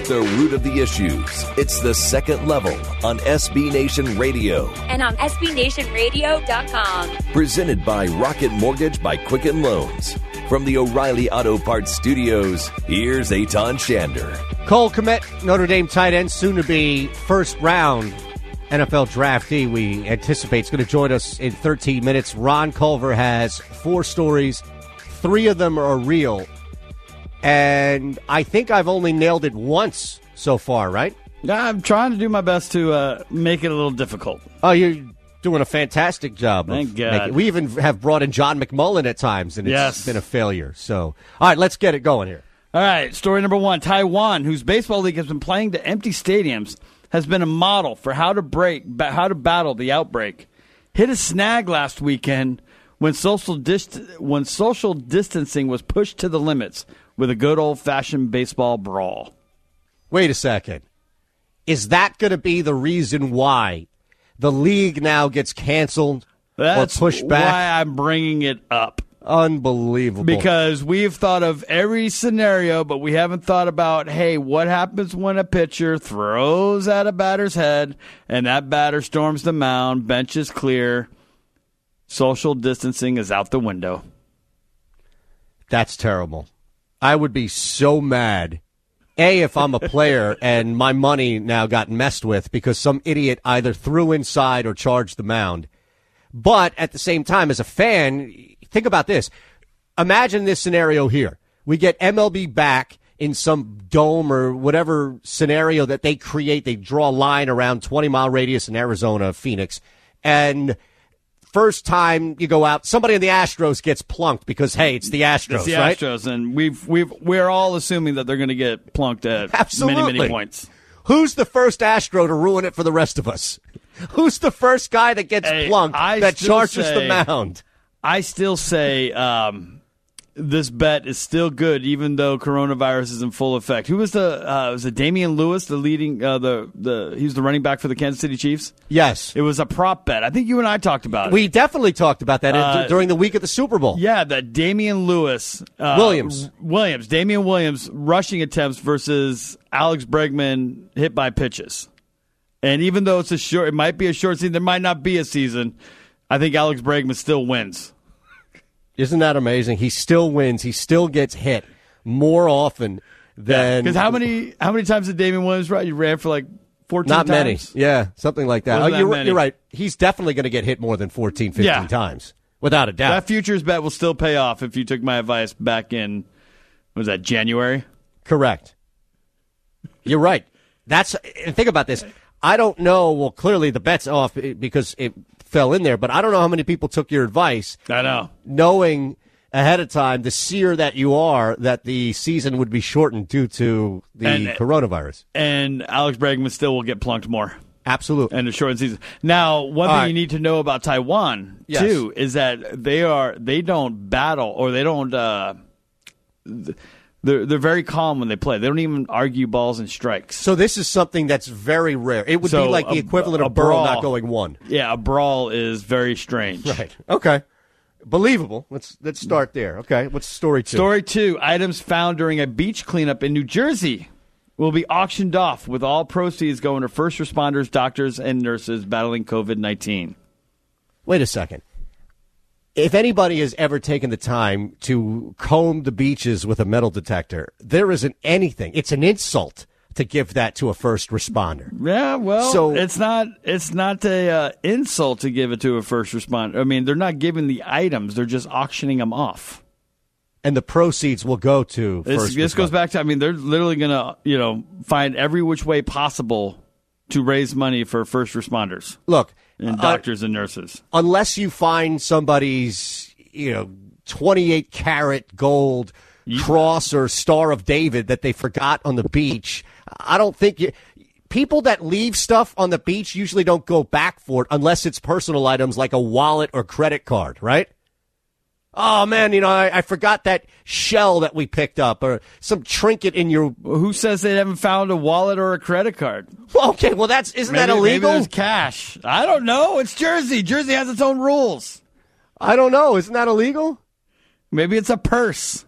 with the root of the issues. It's the second level on SB Nation Radio. And on SBNationRadio.com. Presented by Rocket Mortgage by Quicken Loans. From the O'Reilly Auto Parts Studios, here's Aton Shander. Cole Kmet, Notre Dame tight end, soon to be first round NFL draftee. We anticipate is going to join us in 13 minutes. Ron Culver has four stories. Three of them are real. And I think I've only nailed it once so far, right? Yeah, I'm trying to do my best to uh, make it a little difficult. Oh, you're doing a fantastic job. Thank God. making- we even have brought in John McMullen at times, and it's Yes. been a failure. So, all right, let's get it going here. All right, story number one Taiwan, whose baseball league has been playing to empty stadiums, has been a model for how to break, how to battle the outbreak. Hit a snag last weekend when social dist- when social distancing was pushed to the limits with a good old fashioned baseball brawl. Wait a second. Is that going to be the reason why the league now gets canceled That's or pushed back? why I'm bringing it up. Unbelievable. Because we've thought of every scenario, but we haven't thought about, hey, what happens when a pitcher throws at a batter's head and that batter storms the mound, bench is clear, social distancing is out the window. That's terrible. I would be so mad. A, if I'm a player and my money now got messed with because some idiot either threw inside or charged the mound. But at the same time, as a fan, think about this. Imagine this scenario here. We get MLB back in some dome or whatever scenario that they create. They draw a line around 20 mile radius in Arizona, Phoenix. And first time you go out, somebody in the Astros gets plunked because, hey, it's the Astros, It's the right? Astros, and we've we've we're all assuming that they're going to get plunked at Absolutely. many many points. Who's the first Astro to ruin it for the rest of us? Who's the first guy that gets Hey, plunked I that charges say- the mound? I still say um, this bet is still good, even though coronavirus is in full effect. Who was the? Uh, was it Damian Lewis, the leading? Uh, the the he was the running back for the Kansas City Chiefs. Yes. It was a prop bet. I think you and I talked about it. We definitely talked about that Uh, during the week of the Super Bowl. yeah, that Damian Lewis, uh, Williams. Williams, Damien Williams rushing attempts versus Alex Bregman hit by pitches. And even though it's a short, it might be a short season. There might not be a season. I think Alex Bregman still wins. Isn't that amazing? He still wins. He still gets hit more often than Because how many how many times did Damien Williams run? You ran for like fourteen. Not many. Yeah, something like that. Oh, that you're, many. you're right. He's definitely going to get hit more than 14, 15 Yeah. times, without a doubt. That futures bet will still pay off if you took my advice back in was that January? Correct. You're right. That's and think about this. I don't know. Well, clearly the bet's off eh, because it fell in there, but I don't know how many people took your advice, I know. knowing ahead of time, the seer that you are, that the season would be shortened due to the And- coronavirus. And Alex Bregman still will get plunked more. Absolutely. and a shortened season. Now, one All thing right. you need to know about Taiwan Yes. too is that they are they don't battle or they don't. Uh, th- they're they're very calm when they play. They don't even argue balls and strikes. So this is something that's very rare. It would So be like the a- equivalent a of Burrow brawl. not going one. Yeah, a brawl is very strange. Right. Okay. Believable. Let's let's start there. Okay. What's story two? Story two: items found during a beach cleanup in New Jersey will be auctioned off, with all proceeds going to first responders, doctors, and nurses battling COVID nineteen. Wait a second. If anybody has ever taken the time to comb the beaches with a metal detector, there isn't anything. It's an insult to give that to a first responder. Yeah, well, So- it's not it's not a uh, insult to give it to a first responder. I mean, they're not giving the items; they're just auctioning them off. And the proceeds will go to This, first this goes back to I mean, they're literally going to you know find every which way possible to raise money for first responders Look, and uh, doctors and nurses. unless you find somebody's, you know, 28 carat gold cross or star of David that they forgot on the beach, I don't think you. People that leave stuff on the beach usually don't go back for it unless it's personal items like a wallet or credit card, right? Oh man, you know, I, I forgot that shell that we picked up or some trinket in your. Who says they haven't found a wallet or a credit card? Well, okay, well that's isn't that Maybe- maybe illegal? there's cash. I don't know. It's Jersey. Jersey has its own rules. I don't know. Isn't that illegal? Maybe it's a purse.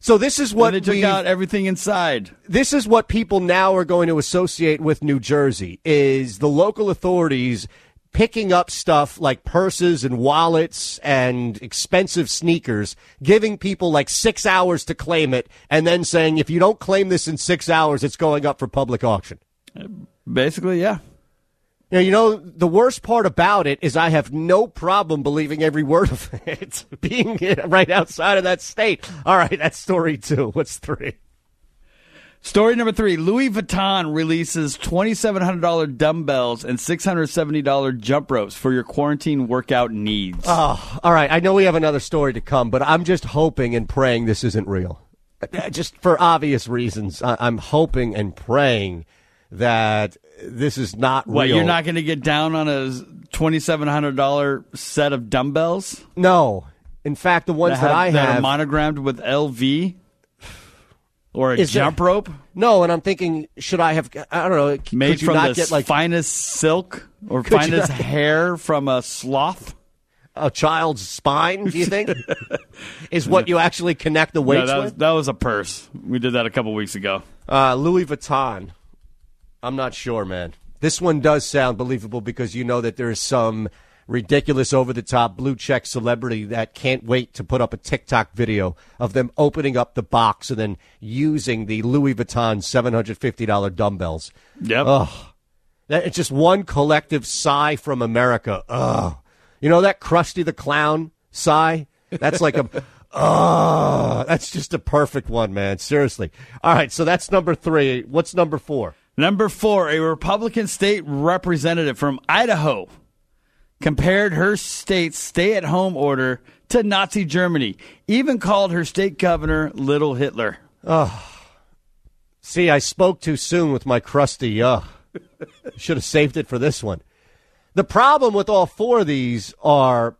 So this is what and they took out everything inside. this is what people now are going to associate with New Jersey is the local authorities picking up stuff like purses and wallets and expensive sneakers, giving people like six hours to claim it, and then saying if you don't claim this in six hours, it's going up for public auction. Basically, yeah. Now, you know, the worst part about it is I have no problem believing every word of it, being right outside of that state. All right, that's story two. What's three? Story number three Louis Vuitton releases $2,700 dumbbells and $670 jump ropes for your quarantine workout needs. Oh, all right. I know we have another story to come, but I'm just hoping and praying this isn't real. Uh, Just for obvious reasons, I- I'm hoping and praying that this is not what, real. you're not going to get down on a $2,700 set of dumbbells? No. In fact, the ones that, I that have. are monogrammed with LV? Or a Is there- jump rope no, and I'm thinking, should I have? I don't know. made from not the get like finest silk or finest not- hair from a sloth? a child's spine? Do you think is what you actually connect the No, weights that, with? was, that was a purse. We did that a couple weeks ago. Uh, Louis Vuitton. I'm not sure, man. This one does sound believable because you know that there is some ridiculous, over the top blue check celebrity that can't wait to put up a TikTok video of them opening up the box and then using the Louis Vuitton $750 dumbbells. Yep. Ugh. That, it's just one collective sigh from America. Ugh. You know that Krusty the Clown sigh? That's like a. Ugh. That's just a perfect one, man. Seriously. All right, so that's number three. What's number four? Number four, a Republican state representative from Idaho compared her state's stay at home order to Nazi Germany, even called her state governor Little Hitler. Oh. See, I spoke too soon with my Krusty. Uh, should have saved it for this one. The problem with all four of these are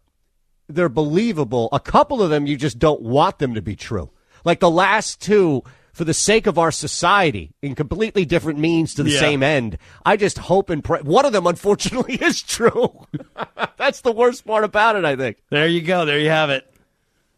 they're believable. A couple of them you just don't want them to be true. Like the last two, for the sake of our society, in completely different means to the Yeah. same end. I just hope and pray. One of them, unfortunately, is true. That's the worst part about it, I think. There you go. There you have it.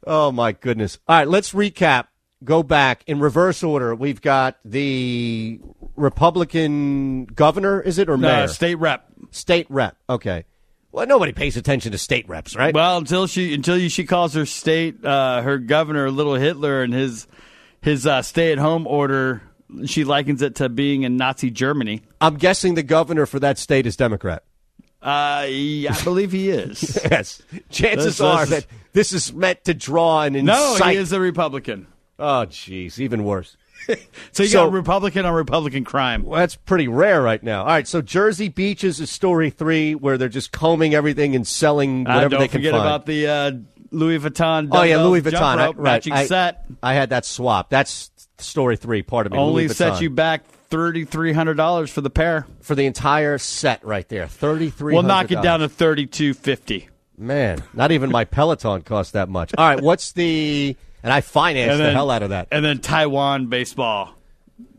Oh my goodness! All right, let's recap. Go back in reverse order. We've got the Republican governor, is it or mayor? Uh, state rep. State rep. Okay. Well, nobody pays attention to state reps, right? Well, until she until she calls her state uh, her governor Little Hitler and his his uh, stay at home order, she likens it to being in Nazi Germany. I'm guessing the governor for that state is Democrat. Uh, yeah, I believe he is. Yes. Chances This- are this is- that this is meant to draw no, incite. he is a Republican. Oh, jeez, even worse. So you So- got Republican on Republican crime. Well, that's pretty rare right now. All right, so Jersey Beaches is a story three, where they're just combing everything and selling whatever Uh, whatever don't they forget about the uh, Louis Vuitton. Oh yeah, Louis Vuitton. I- right. matching I, set. I had that swap. That's story three. Part of me. Only set you back thirty three hundred dollars for the pair. for the entire set right there. Thirty three. We'll knock it down to thirty two fifty. man. Not even my Peloton cost that much. All right, what's the? And I financed the hell out of that. And then Taiwan baseball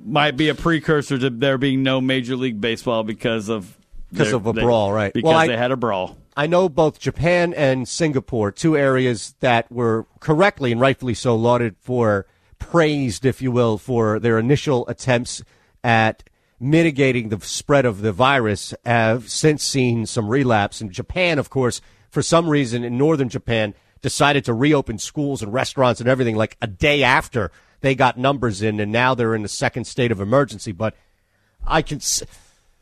might be a precursor to there being no Major League Baseball because of Because of a brawl, right. Because Well, I- they had a brawl. I know both Japan and Singapore, two areas that were correctly and rightfully so lauded for praised, if you will, for their initial attempts at mitigating the spread of the virus, have since seen some relapse. And Japan, of course, for some reason in northern Japan, decided to reopen schools and restaurants and everything like a day after they got numbers in, and now they're in the second state of emergency. But I can.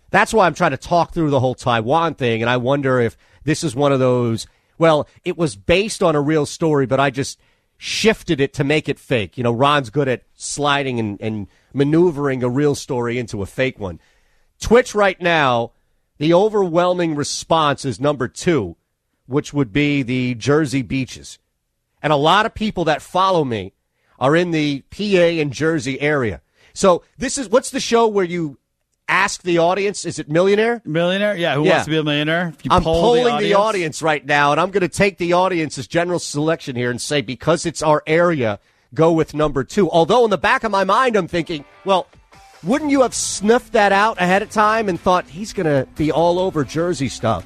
That's why I'm trying to talk through the whole Taiwan thing, and I wonder if this is one of those. Well, it was based on a real story, but I just shifted it to make it fake. You know, Ron's good at sliding and, and maneuvering a real story into a fake one. Twitch right now, the overwhelming response is number two, which would be the Jersey beaches. And a lot of people that follow me are in the PA and Jersey area. So this is what's the show where you ask the audience, is it millionaire? Millionaire? Yeah, who Yeah. wants to be a millionaire? If you I'm poll polling the audience. right now, and I'm going to take the audience's general selection here and say because it's our area, go with number two. Although in the back of my mind, I'm thinking, well, wouldn't you have sniffed that out ahead of time and thought he's going to be all over Jersey stuff?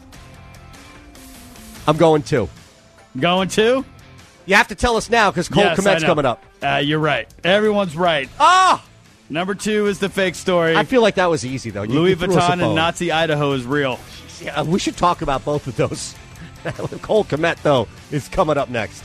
I'm going two. Going to? You have to tell us now because Cole Yes, Kmet's coming up. Uh, you're right. Everyone's right. Ah! Number two is the fake story. I feel like that was easy, though. You- Louis you threw us a Vuitton and bone. Nazi Idaho is real. Yeah, we should talk about both of those. Cole Kmet, though, is coming up next.